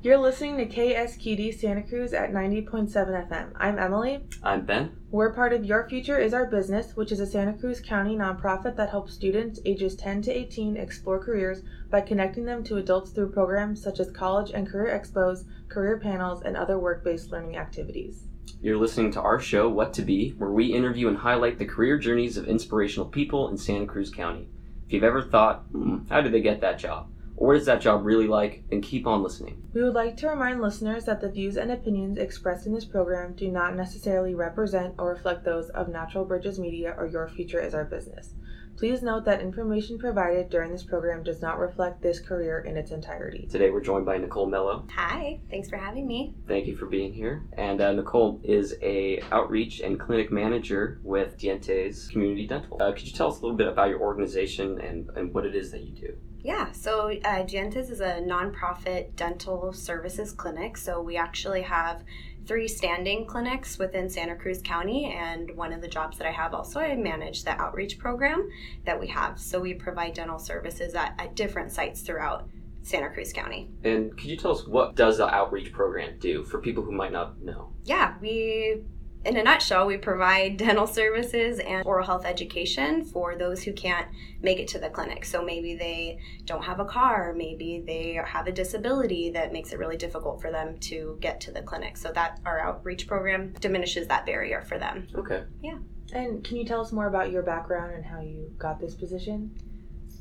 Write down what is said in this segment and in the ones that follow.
You're listening to KSQD Santa Cruz at 90.7 FM. I'm Emily. I'm Ben. We're part of Your Future is Our Business, which is a Santa Cruz County nonprofit that helps students ages 10 to 18 explore careers by connecting them to adults through programs such as college and career expos, career panels, and other work based learning activities. You're listening to our show, What to Be, where we interview and highlight the career journeys of inspirational people in Santa Cruz County. If you've ever thought, hmm, how did they get that job? Or what is that job really like? Then keep on listening. We would like to remind listeners that the views and opinions expressed in this program do not necessarily represent or reflect those of Natural Bridges Media or Your Future is Our Business. Please note that information provided during this program does not reflect this career in its entirety. Today we're joined by Nicole Mellow. Hi, thanks for having me. Thank you for being here. And uh, Nicole is a outreach and clinic manager with Dientes Community Dental. Uh, could you tell us a little bit about your organization and, and what it is that you do? Yeah, so uh, is a nonprofit dental services clinic. So we actually have three standing clinics within Santa Cruz County, and one of the jobs that I have also, I manage the outreach program that we have. So we provide dental services at, at different sites throughout Santa Cruz County. And could you tell us what does the outreach program do for people who might not know? Yeah, we in a nutshell, we provide dental services and oral health education for those who can't make it to the clinic. So maybe they don't have a car, maybe they have a disability that makes it really difficult for them to get to the clinic. So that our outreach program diminishes that barrier for them. Okay. Yeah. And can you tell us more about your background and how you got this position?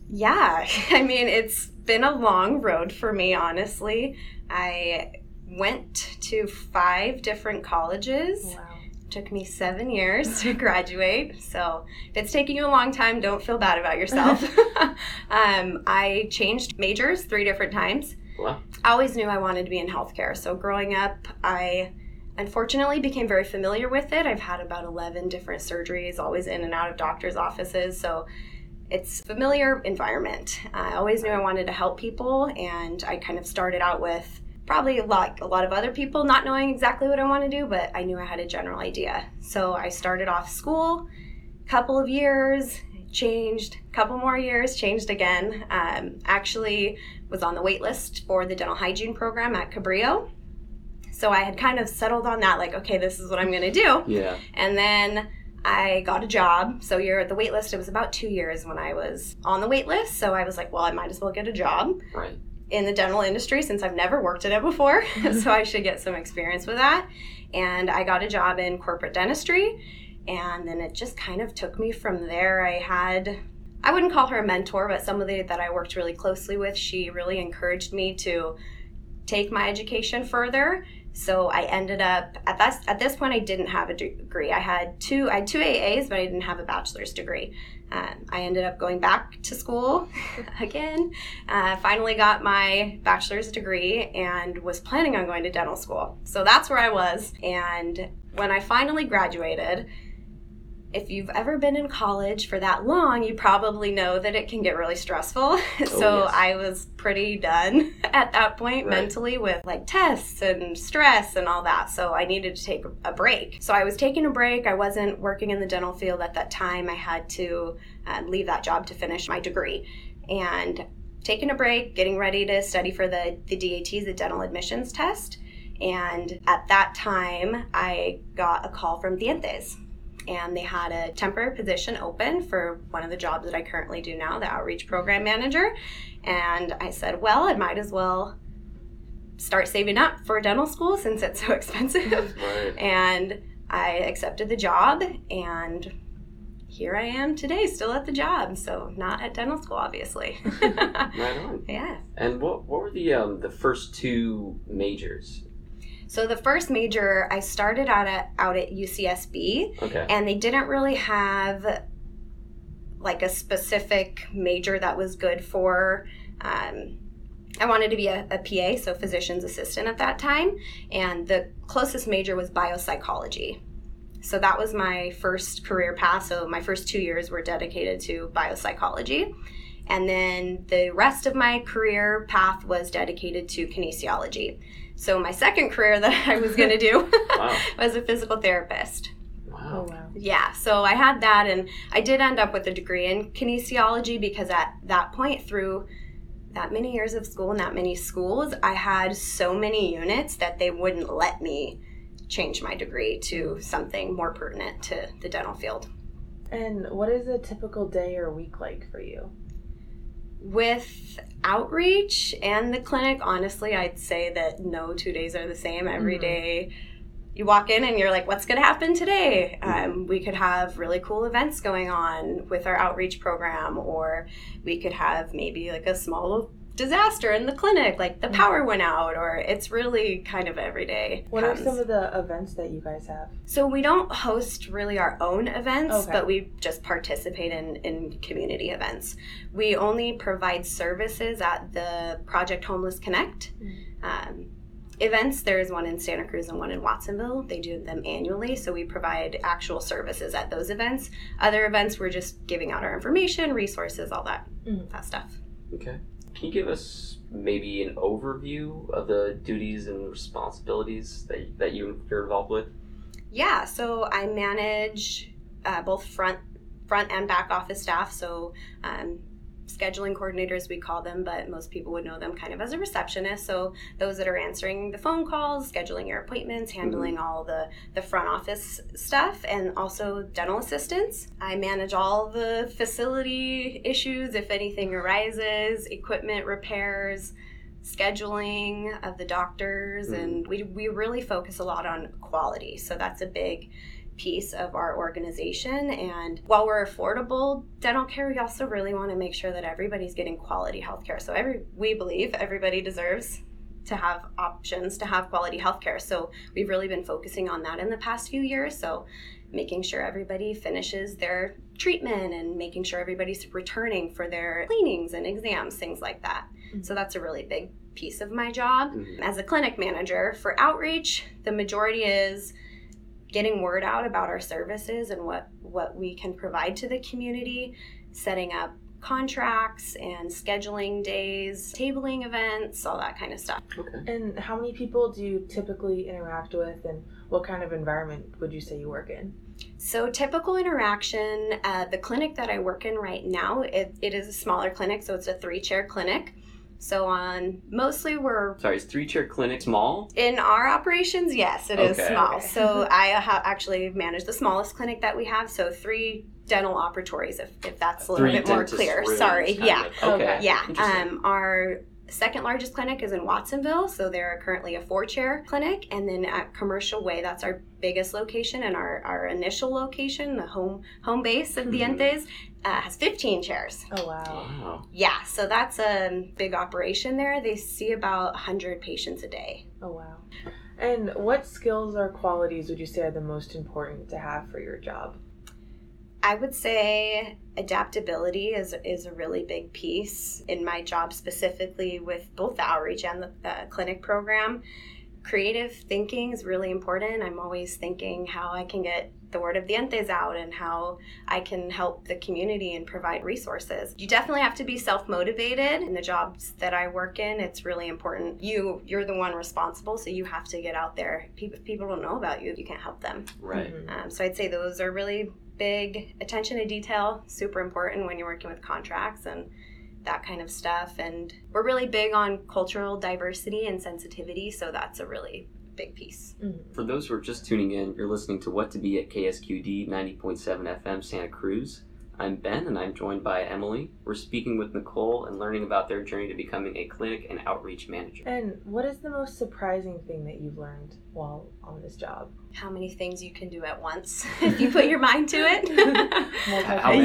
Yeah, I mean, it's been a long road for me, honestly. I went to five different colleges. Wow took me seven years to graduate. So if it's taking you a long time, don't feel bad about yourself. um, I changed majors three different times. Wow. I always knew I wanted to be in healthcare. So growing up, I unfortunately became very familiar with it. I've had about 11 different surgeries, always in and out of doctor's offices. So it's familiar environment. I always knew I wanted to help people and I kind of started out with probably like a lot of other people not knowing exactly what I want to do, but I knew I had a general idea. So I started off school, a couple of years, changed, couple more years, changed again. Um, actually was on the wait list for the dental hygiene program at Cabrillo. So I had kind of settled on that, like, okay, this is what I'm going to do. Yeah. And then I got a job. So you're at the wait list. It was about two years when I was on the wait list. So I was like, well, I might as well get a job. Right in the dental industry since I've never worked in it before. so mm-hmm. I should get some experience with that. And I got a job in corporate dentistry. And then it just kind of took me from there. I had, I wouldn't call her a mentor, but somebody that I worked really closely with, she really encouraged me to take my education further. So I ended up at this at this point I didn't have a degree. I had two I had two AAs, but I didn't have a bachelor's degree. Um, I ended up going back to school again. Uh, finally got my bachelor's degree and was planning on going to dental school. So that's where I was. And when I finally graduated, if you've ever been in college for that long, you probably know that it can get really stressful. Oh, so yes. I was pretty done at that point right. mentally with like tests and stress and all that. So I needed to take a break. So I was taking a break. I wasn't working in the dental field at that time. I had to uh, leave that job to finish my degree. And taking a break, getting ready to study for the, the DATs, the dental admissions test. And at that time, I got a call from Dientes and they had a temporary position open for one of the jobs that I currently do now, the outreach program manager. And I said, well, I might as well start saving up for dental school since it's so expensive. Right. And I accepted the job and here I am today, still at the job. So not at dental school, obviously. right on. Yeah. And what what were the um, the first two majors so the first major, I started out at out at UCSB, okay. and they didn't really have like a specific major that was good for. Um, I wanted to be a, a PA, so physician's assistant at that time, and the closest major was biopsychology. So that was my first career path. So my first two years were dedicated to biopsychology. And then the rest of my career path was dedicated to kinesiology. So my second career that I was going to do wow. was a physical therapist. Wow. Oh, wow. Yeah, so I had that, and I did end up with a degree in kinesiology because at that point, through that many years of school and that many schools, I had so many units that they wouldn't let me change my degree to something more pertinent to the dental field. And what is a typical day or week like for you? With outreach and the clinic, honestly, I'd say that no two days are the same. Every Mhm. day you walk in and you're like, what's going to happen today? Um, we could have really cool events going on with our outreach program, or we could have maybe like a small disaster in the clinic, like the Mhm. power went out, or it's really kind of every day. What are some of the events that you guys have? So we don't host really our own events, Okay. but we just participate in, in community events. We only provide services at the Project Homeless Connect. Um, events, there's one in Santa Cruz and one in Watsonville. They do them annually, so we provide actual services at those events. Other events, we're just giving out our information, resources, all that, Mhm. that stuff. Okay. Can you give us maybe an overview of the duties and responsibilities that, that you, you're involved with? Yeah, so I manage uh, both front front and back office staff. So um, scheduling coordinators, we call them, but most people would know them kind of as a receptionist. So those that are answering the phone calls, scheduling your appointments, mm-hmm. handling all the the front office stuff, and also dental assistants. I manage all the facility issues if anything arises, equipment repairs scheduling of the doctors mm-hmm. and we, we really focus a lot on quality so that's a big piece of our organization. And while we're affordable dental care we also really want to make sure that everybody's getting quality health care so every we believe everybody deserves to have options to have quality health care so we've really been focusing on that in the past few years. So making sure everybody finishes their treatment and making sure everybody's returning for their cleanings and exams things like that. So that's a really big piece of my job. Mhm. As a clinic manager for outreach, the majority is getting word out about our services and what, what we can provide to the community, setting up contracts and scheduling days, tabling events, all that kind of stuff. Okay. And how many people do you typically interact with, and what kind of environment would you say you work in? So, typical interaction, uh, the clinic that I work in right now, it, it is a smaller clinic, so it's a three chair clinic. So, on mostly we're Sorry, is three chair clinic small? In our operations, yes, it is Okay. small. Okay. So I ha- actually manage the smallest clinic that we have. So three dental operatories, if, if that's a little Three bit more clear. Sorry. Yeah. of. Okay. Yeah. Um, our second largest clinic is in Watsonville. So they're currently a four chair clinic. And then at Commercial Way, that's our biggest location and our, our initial location, the home home base of. Dientes, uh, has 15 chairs. Oh wow. Wow. Yeah. So that's a big operation there. They see about 100 patients a day. Oh wow. And what skills or qualities would you say are the most important to have for your job? I would say adaptability is is a really big piece in my job specifically with both the outreach and the uh, clinic program. Creative thinking is really important. I'm always thinking how I can get the word of dientes out and how I can help the community and provide resources. You definitely have to be self-motivated in the jobs that I work in. It's really important. You you're the one responsible, so you have to get out there. People people don't know about you, you can't help them. Right. Mhm. Um, so I'd say those are really big attention to detail, super important when you're working with contracts and that kind of stuff. And we're really big on cultural diversity and sensitivity, so that's a really big piece. Mhm. For those who are just tuning in, you're listening to What to Be at KSQD 90.7 FM Santa Cruz. I'm Ben and I'm joined by Emily. We're speaking with Nicole and learning about their journey to becoming a clinic and outreach manager. And what is the most surprising thing that you've learned while on this job? How many things you can do at once if you put your mind to it.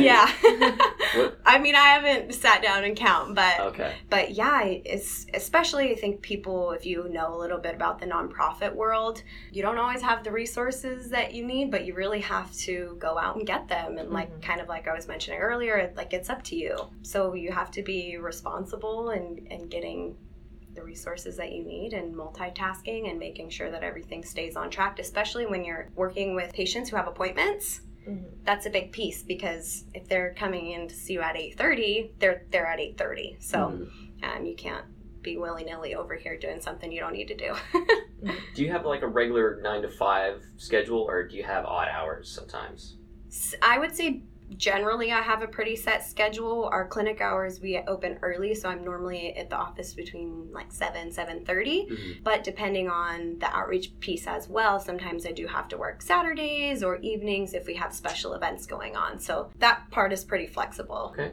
Yeah. I mean, I haven't sat down and count, but Okay. but yeah, it's especially I think people if you know a little bit about the nonprofit world, you don't always have the resources that you need, but you really have to go out and get them. And like Mhm. kind of like I was mentioning earlier, like it's up to you. So you have to be responsible and and getting the resources that you need and multitasking and making sure that everything stays on track, especially when you're working with patients who have appointments Mhm. that's a big piece because if they're coming in to see you at 8.30 they're they're at 8.30 so Mhm. um, you can't be willy-nilly over here doing something you don't need to do Do you have like a regular nine to five schedule or do you have odd hours sometimes? I would say generally I have a pretty set schedule. Our clinic hours we open early, so I'm normally at the office between like 7 7:30. Mhm. But depending on the outreach piece as well, sometimes I do have to work Saturdays or evenings if we have special events going on. So that part is pretty flexible. Okay.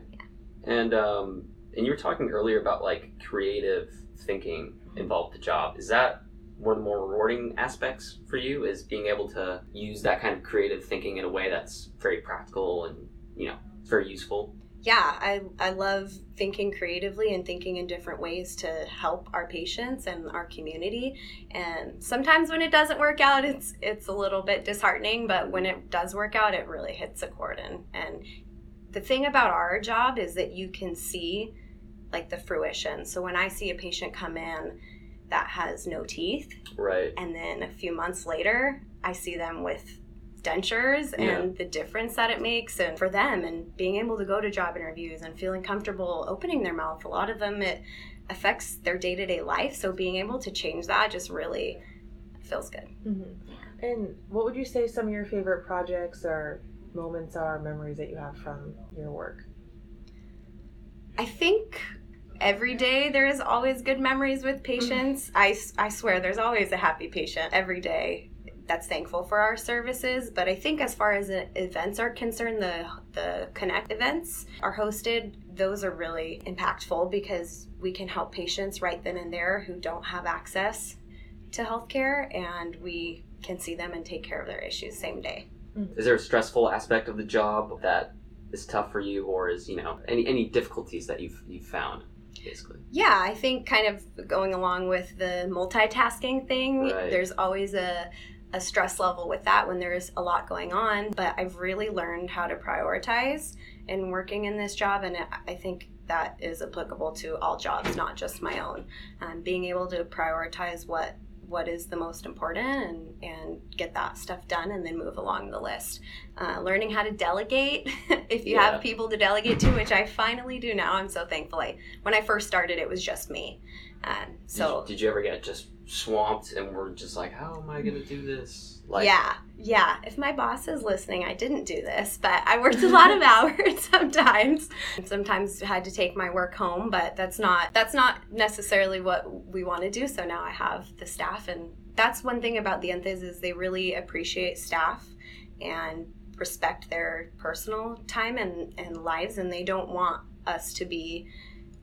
And um, and you were talking earlier about like creative thinking involved the job. Is that one of the more rewarding aspects for you? Is being able to use that kind of creative thinking in a way that's very practical and you know very useful. Yeah, I, I love thinking creatively and thinking in different ways to help our patients and our community. And sometimes when it doesn't work out, it's it's a little bit disheartening. But when it does work out, it really hits a chord. And and the thing about our job is that you can see like the fruition. So when I see a patient come in that has no teeth, Right. and then a few months later, I see them with dentures and the difference that it makes and for them and being able to go to job interviews and feeling comfortable opening their mouth. A lot of them it affects their day-to-day life, so being able to change that just really feels good. hmm And what would you say some of your favorite projects or moments are, memories that you have from your work? I think every day there is always good memories with patients. I, I swear there's always a happy patient every day that's thankful for our services. But I think as far as events are concerned, the the Connect events are hosted. Those are really impactful because we can help patients right then and there who don't have access to healthcare, and we can see them and take care of their issues same day. Mm. Is there a stressful aspect of the job that is tough for you, or is you know any any difficulties that you've you've found basically? Yeah, I think kind of going along with the multitasking thing, Right. there's always a, a stress level with that when there's a lot going on. But I've really learned how to prioritize in working in this job, and I- think that is applicable to all jobs, not just my own. Um, being able to prioritize what what is the most important and, and get that stuff done and then move along the list. Uh, learning how to delegate if you Yeah. have people to delegate to, which I finally do now. I'm so thankful. I, when I first started, it was just me. Um, so did, did you ever get just swamped and were just like, how am I gonna do this? Like, yeah, yeah. If my boss is listening, I didn't do this, but I worked a lot of hours sometimes. Sometimes had to take my work home, but that's not that's not necessarily what we want to do. So now I have the staff, and that's one thing about Dientes is they really appreciate staff and respect their personal time and, and lives, and they don't want us to be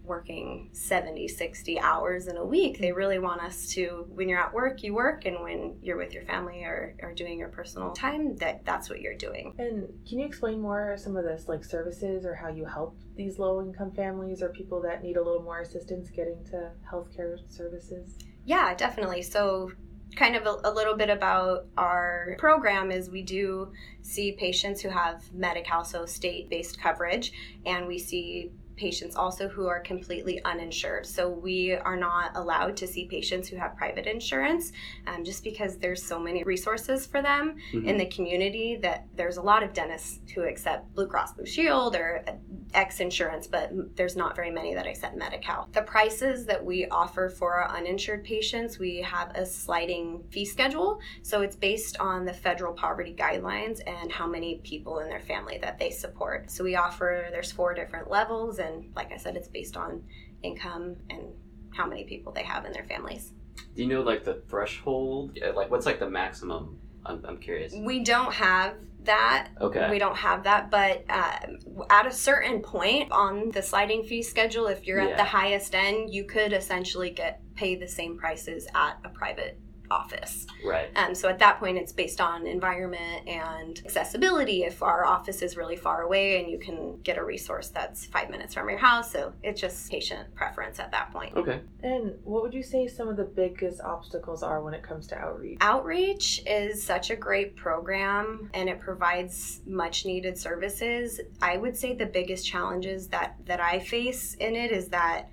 working 70 60 hours in a week. They mm-hmm. really want us to when you're at work you work and when you're with your family or, or doing your personal time that that's what you're doing. And can you explain more some of this, like services or how you help these low income families or people that need a little more assistance getting to healthcare services? yeah definitely. So kind of a, a little bit about our program is we do see patients who have Medi-Cal, so state-based coverage, and we see patients also who are completely uninsured. So we are not allowed to see patients who have private insurance, um, just because there's so many resources for them Mhm. in the community that there's a lot of dentists who accept Blue Cross Blue Shield or X insurance, but there's not very many that accept Medi-Cal. The prices that we offer for our uninsured patients, we have a sliding fee schedule. So it's based on the federal poverty guidelines and how many people in their family that they support. So we offer there's four different levels and like I said it's based on income and how many people they have in their families. Do you know like the threshold? Like, what's like the maximum? I'm, I'm curious. We don't have that Okay. We don't have that, but um, at a certain point on the sliding fee schedule, if you're Yeah. at the highest end, you could essentially get pay the same prices at a private office. Right. Um, so at that point, it's based on environment and accessibility. If our office is really far away and you can get a resource that's five minutes from your house, so it's just patient preference at that point. Okay. And what would you say some of the biggest obstacles are when it comes to outreach? Outreach is such a great program and it provides much needed services. I would say the biggest challenges that that I face in it is that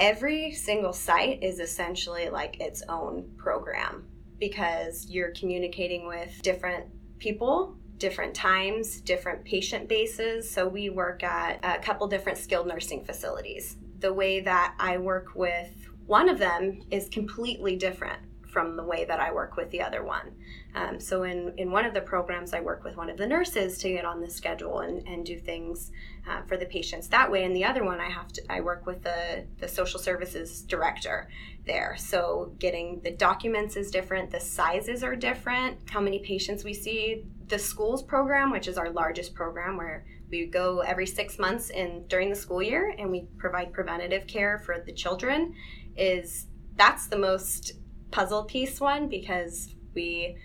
every single site is essentially like its own program because you're communicating with different people different times, different patient bases. So we work at a couple different skilled nursing facilities. The way that I work with one of them is completely different from the way that I work with the other one. Um, so in, in one of the programs, I work with one of the nurses to get on the schedule and, and do things uh, for the patients that way. And the other one, I have to I work with the the social services director there. So getting the documents is different, the sizes are different, how many patients we see. The schools program, which is our largest program, where we go every six months in during the school year and we provide preventative care for the children, is that's the most puzzle piece one because we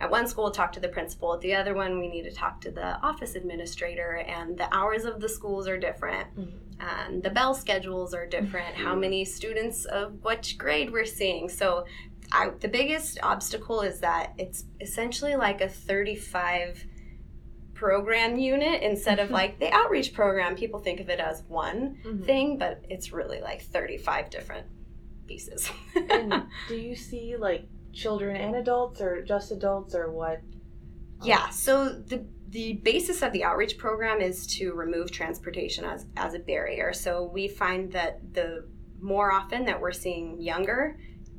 at one school talk to the principal at the other one we need to talk to the office administrator and the hours of the schools are different mm-hmm. um, the bell schedules are different mm-hmm. how many students of which grade we're seeing so I, the biggest obstacle is that it's essentially like a 35 program unit instead of like the outreach program people think of it as one mm-hmm. thing but it's really like 35 different and do you see like children and adults or just adults or what? Yeah, so the the basis of the outreach program is to remove transportation as, as a barrier. So we find that the more often that we're seeing younger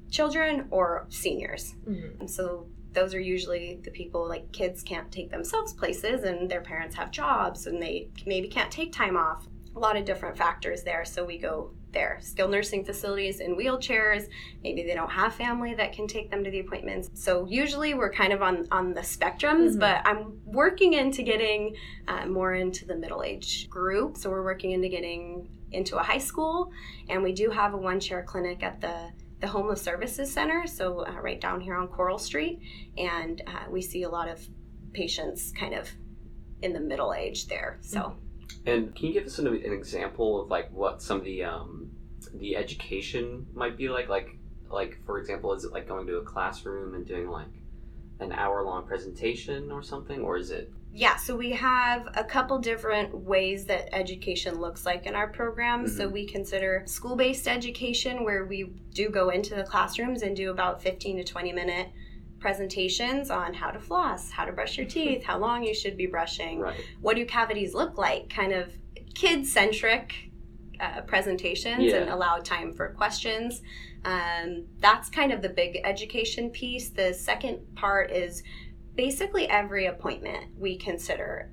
children or seniors. Mm-hmm. And so those are usually the people like kids can't take themselves places and their parents have jobs and they maybe can't take time off. A lot of different factors there. So we go there. Skilled nursing facilities in wheelchairs. Maybe they don't have family that can take them to the appointments. So usually we're kind of on on the spectrums, mm-hmm. but I'm working into getting uh, more into the middle age group. So we're working into getting into a high school, and we do have a one chair clinic at the the homeless services center so uh, right down here on coral street and uh, we see a lot of patients kind of in the middle age there so mm-hmm. And can you give us an, an example of like what some of the um, the education might be like? Like like for example, is it like going to a classroom and doing like an hour long presentation or something, or is it? Yeah, so we have a couple different ways that education looks like in our program. Mm-hmm. So we consider school based education, where we do go into the classrooms and do about 15 to 20 minute presentations on how to floss, how to brush your teeth, how long you should be brushing, right. what do cavities look like, kind of kid centric uh, presentations yeah. and allow time for questions. Um, that's kind of the big education piece. The second part is basically every appointment we consider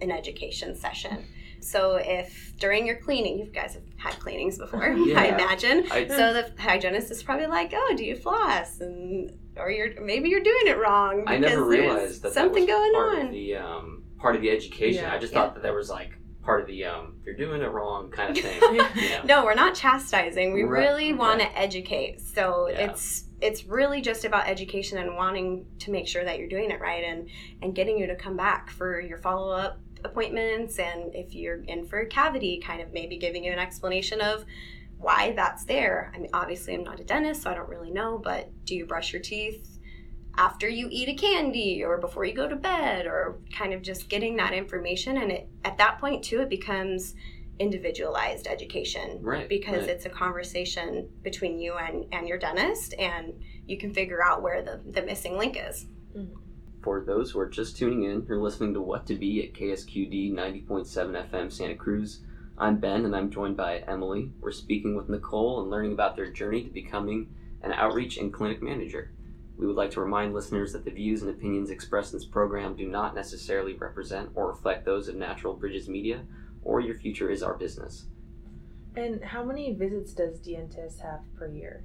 an education session. So if during your cleaning, you guys have had cleanings before, yeah. I imagine. I, so the hygienist is probably like, "Oh, do you floss?" and or you're maybe you're doing it wrong. I never realized that something that going part on. Of the um, part of the education. Yeah. I just yeah. thought that there was like part of the um, you're doing it wrong kind of thing. you know? No, we're not chastising. We right. really okay. want to educate. So yeah. it's it's really just about education and wanting to make sure that you're doing it right and and getting you to come back for your follow up appointments and if you're in for a cavity, kind of maybe giving you an explanation of why that's there. I mean, obviously, I'm not a dentist, so I don't really know, but do you brush your teeth after you eat a candy or before you go to bed or kind of just getting that information? And it, at that point, too, it becomes individualized education right because right. it's a conversation between you and, and your dentist and you can figure out where the, the missing link is mm-hmm. for those who are just tuning in you're listening to what to be at ksqd 90.7 fm santa cruz I'm Ben, and I'm joined by Emily. We're speaking with Nicole and learning about their journey to becoming an outreach and clinic manager. We would like to remind listeners that the views and opinions expressed in this program do not necessarily represent or reflect those of Natural Bridges Media or Your Future is Our Business. And how many visits does Dientes have per year?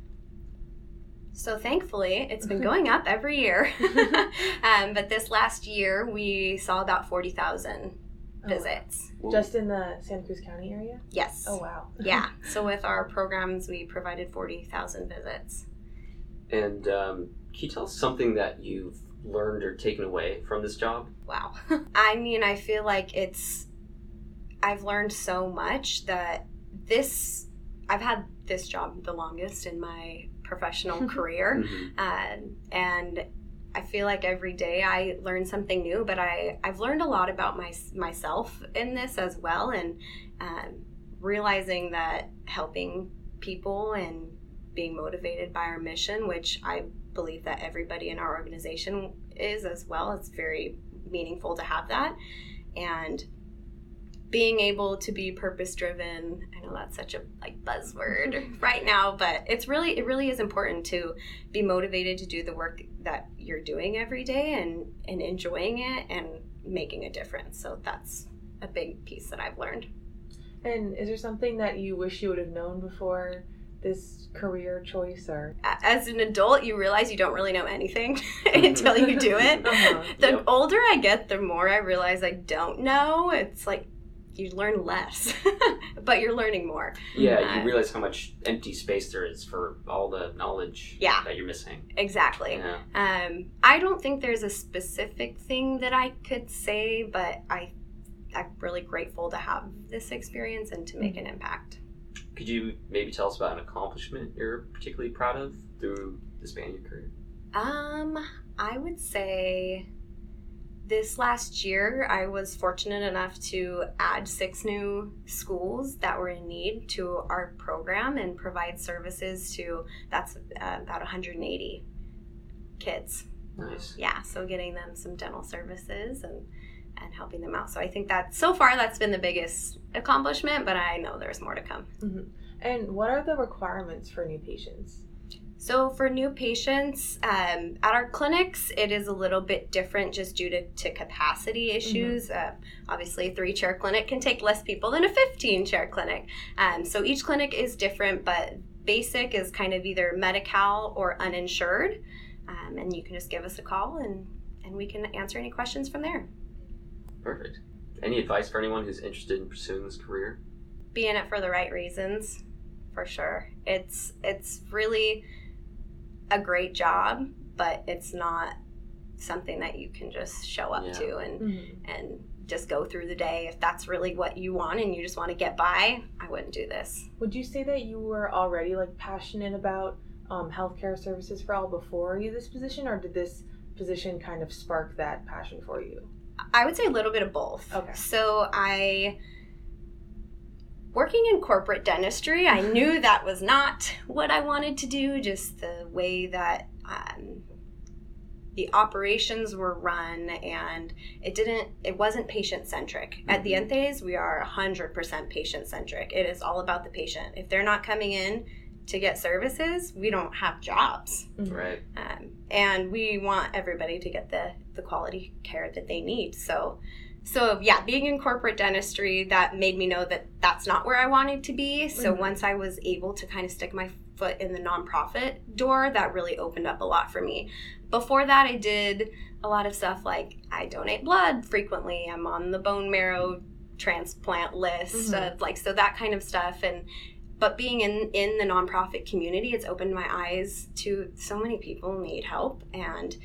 So thankfully, it's been going up every year. um, but this last year, we saw about 40,000 visits. Oh, Just in the Santa Cruz County area? Yes. Oh, wow. yeah. So with our programs, we provided 40,000 visits. And um, can you tell us something that you've learned or taken away from this job? Wow. I mean, I feel like it's, I've learned so much that this, I've had this job the longest in my professional career. Mm-hmm. Uh, and I feel like every day I learn something new, but I, I've learned a lot about my, myself in this as well, and um, realizing that helping people and being motivated by our mission, which I believe that everybody in our organization is as well, it's very meaningful to have that. And being able to be purpose driven i know that's such a like buzzword right now but it's really it really is important to be motivated to do the work that you're doing every day and and enjoying it and making a difference. So that's a big piece that i've learned. And is there something that you wish you would have known before this career choice or? As an adult you realize you don't really know anything until you do it. Uh-huh. the Yep. older i get the more i realize i don't know. It's like you learn less but you're learning more Yeah, Uh, you realize how much empty space there is for all the knowledge Yeah. that you're missing. exactly Yeah. Um, I don't think there's a specific thing that I could say, but I, I'm really grateful to have this experience and to make an impact. Could you maybe tell us about an accomplishment you're particularly proud of through the span of your career? Um, I would say this last year I was fortunate enough to add six new schools that were in need to our program and provide services to that's uh, about 180 kids. Nice. yeah so getting them some dental services and and helping them out so i think that so far that's been the biggest accomplishment but i know there's more to come and what are the requirements for new patients? So for new patients um, at our clinics it is a little bit different just due to, to capacity issues. Uh, obviously a three chair clinic can take less people than a 15 chair clinic. Um, so each clinic is different but basic is kind of either Medi-Cal or uninsured. Um, and you can just give us a call and and we can answer any questions from there. Perfect. Any advice for anyone who's interested in pursuing this career? be in it for the right reasons for sure. It's it's really a great job but it's not something that you can just show up Yeah. to and Mm-hmm. and just go through the day if that's really what you want and you just want to get by i wouldn't do this Would you say that you were already like passionate about um, healthcare services for all before you this position, or did this position kind of spark that passion for you? I would say a little bit of both. Okay. So I working in corporate dentistry, I knew that was not what I wanted to do, just the way that um, the operations were run and it didn't it wasn't patient centric at Dientes we are 100% patient centric it is all about the patient. If they're not coming in to get services we don't have jobs. Mm-hmm. Right. um, and we want everybody to get the the quality care that they need. So so yeah being in corporate dentistry that made me know that that's not where i wanted to be. So Mhm. once i was able to kind of stick my foot in the nonprofit door that really opened up a lot for me. Before that i did a lot of stuff like i donate blood frequently. I'm on the bone marrow transplant list Mhm. of like so that kind of stuff. And but being in in the nonprofit community it's opened my eyes to so many people need help. And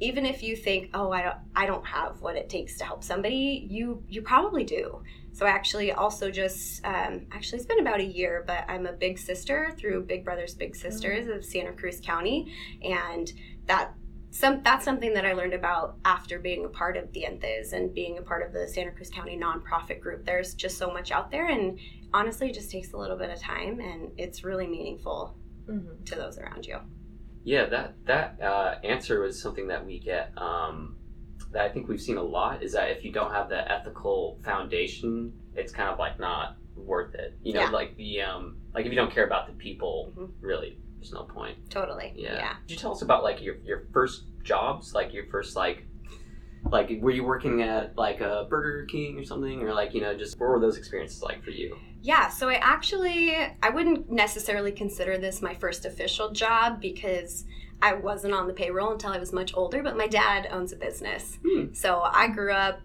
even if you think oh i don't i don't have what it takes to help somebody you you probably do so I actually also just um, actually it's been about a year but i'm a big sister through big brothers big sisters of santa cruz county and that some that's something that I learned about after being a part of Dientes and being a part of the Santa Cruz County nonprofit group. There's just so much out there, and honestly, it just takes a little bit of time, and it's really meaningful Mm-hmm. to those around you. Yeah, that that uh, answer was something that we get. Um, that I think we've seen a lot is that if you don't have the ethical foundation, it's kind of like not worth it. You know, Yeah. like the um, like if you don't care about the people, Mhm. really, there's no point. Totally. Yeah. Yeah. Could you tell us about like your your first jobs, like your first like. Like, were you working at like a Burger King or something, or like you know, just what were those experiences like for you? Yeah, so I actually I wouldn't necessarily consider this my first official job because I wasn't on the payroll until I was much older, but my dad owns a business. Hmm. So I grew up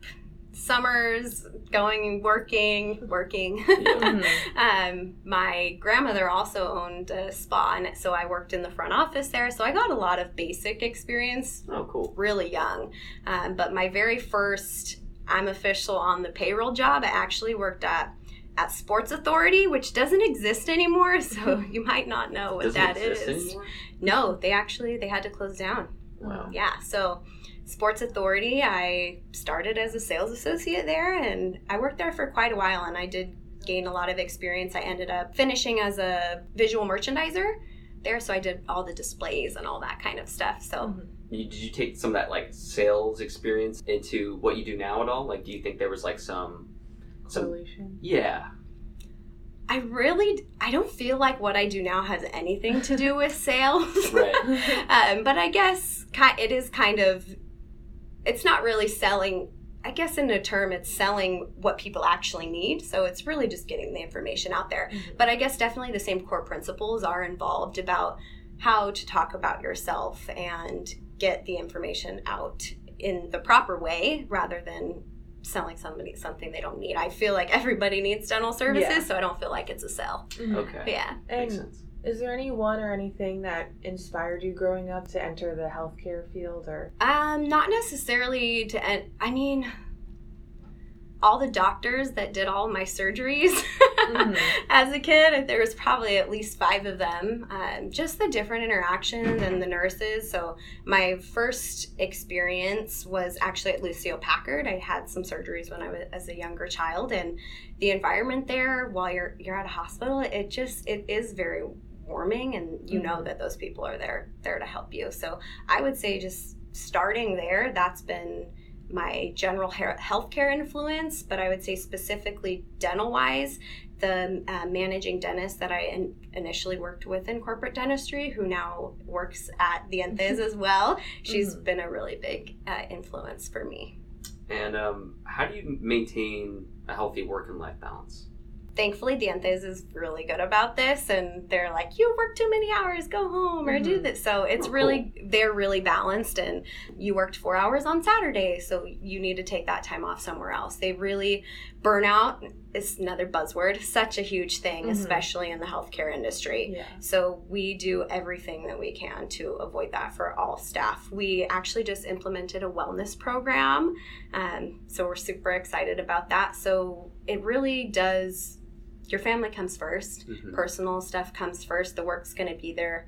summers going and working, working. Mm-hmm. um, my grandmother also owned a spa, and so I worked in the front office there. So I got a lot of basic experience Oh, cool. really young. Um, but my very first I'm official on the payroll job, I actually worked at at Sports Authority, which doesn't exist anymore. So you might not know what Doesn't that exist is. anymore? No, they actually they had to close down. Wow. Yeah, so Sports Authority, I started as a sales associate there and I worked there for quite a while and I did gain a lot of experience. I ended up finishing as a visual merchandiser there, so I did all the displays and all that kind of stuff. So Mm-hmm. You, did you take some of that like sales experience into what you do now at all? Like, do you think there was like some some Correlation. yeah. I really I don't feel like what I do now has anything to do with sales. Right. um, but I guess it is kind of it's not really selling I guess in a term it's selling what people actually need. So it's really just getting the information out there. Mhm. But I guess definitely the same core principles are involved about how to talk about yourself and get the information out in the proper way rather than selling somebody something they don't need. I feel like everybody needs dental services, Yeah. so I don't feel like it's a sell. Mhm. Okay. But yeah. Makes And sense. Is there anyone or anything that inspired you growing up to enter the healthcare field or Um, not necessarily to end. I mean, all the doctors that did all my surgeries Mhm. as a kid, there was probably at least five of them. Um, just the different interactions and the nurses. So my first experience was actually at Lucile Packard. I had some surgeries when I was as a younger child, and the environment there while you're you're at a hospital, it just it is very warming, and you know Mhm. that those people are there there to help you. So I would say just starting there, that's been my general hair- healthcare influence, but I would say specifically dental wise, the uh, managing dentist that I in- initially worked with in corporate dentistry, who now works at the Entes as well, she's Mhm. been a really big uh, influence for me. And um, how do you maintain a healthy work and life balance? Thankfully, Dientes is really good about this, and they're like, "You work too many hours, go home or do Mhm. this." So it's Oh, really they're really balanced, and you worked four hours on Saturday, so you need to take that time off somewhere else. They really burnout is another buzzword, such a huge thing, Mhm. especially in the healthcare industry. yeah. So we do everything that we can to avoid that for all staff. We actually just implemented a wellness program, um, so we're super excited about that. So it really does. Your family comes 1st Mhm. Personal stuff comes first. The work's going to be there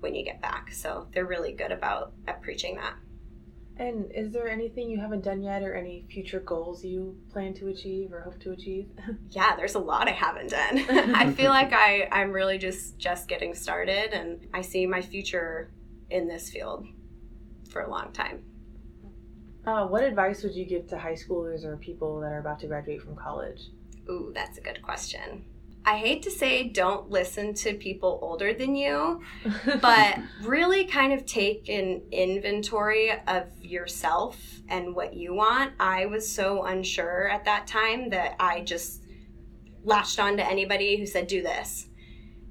when you get back. So they're really good about at preaching that. And is there anything you haven't done yet or any future goals you plan to achieve or hope to achieve? Yeah, there's a lot I haven't done. I feel like I I'm really just just getting started, and I see my future in this field for a long time. Uh, what advice would you give to high schoolers or people that are about to graduate from college? Ooh, that's a good question. I hate to say don't listen to people older than you, but really kind of take an inventory of yourself and what you want. I was so unsure at that time that I just latched on to anybody who said, do this.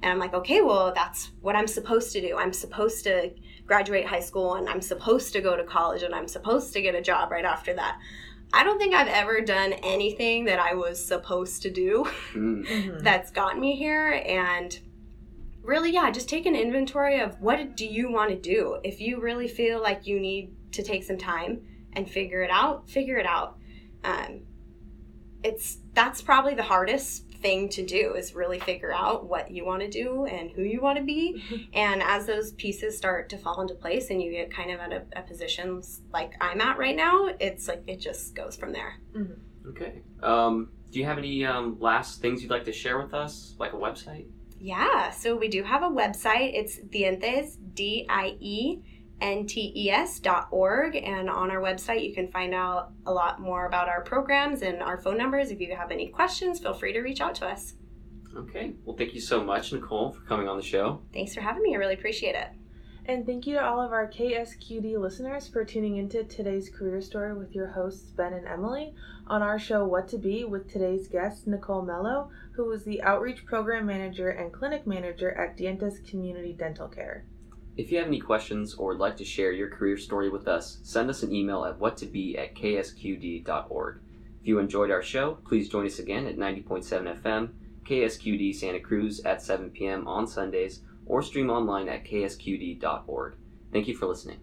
And I'm like, okay, well, that's what I'm supposed to do. I'm supposed to graduate high school and I'm supposed to go to college and I'm supposed to get a job right after that. I don't think I've ever done anything that I was supposed to do Mm. Mhm. that's got me here and really yeah just take an inventory of what do you want to do if you really feel like you need to take some time and figure it out figure it out um, it's that's probably the hardest thing to do is really figure out what you want to do and who you want to be and as those pieces start to fall into place and you get kind of at a, a position like i'm at right now it's like it just goes from there Okay. Um, do you have any um, last things you'd like to share with us, like a website? Yeah, so we do have a website. It's dientes, D I E N T E S dot org. And on our website, you can find out a lot more about our programs and our phone numbers. If you have any questions, feel free to reach out to us. Okay. Well, thank you so much, Nicole, for coming on the show. Thanks for having me. I really appreciate it. And thank you to all of our KSQD listeners for tuning into today's career story with your hosts, Ben and Emily, on our show What to Be with today's guest, Nicole Mellow, who is the Outreach Program Manager and Clinic Manager at Dientes Community Dental Care. If you have any questions or would like to share your career story with us, send us an email at whattobe at ksqd.org. If you enjoyed our show, please join us again at 90.7 FM, KSQD Santa Cruz at 7 p.m. on Sundays, or stream online at ksqd.org. Thank you for listening.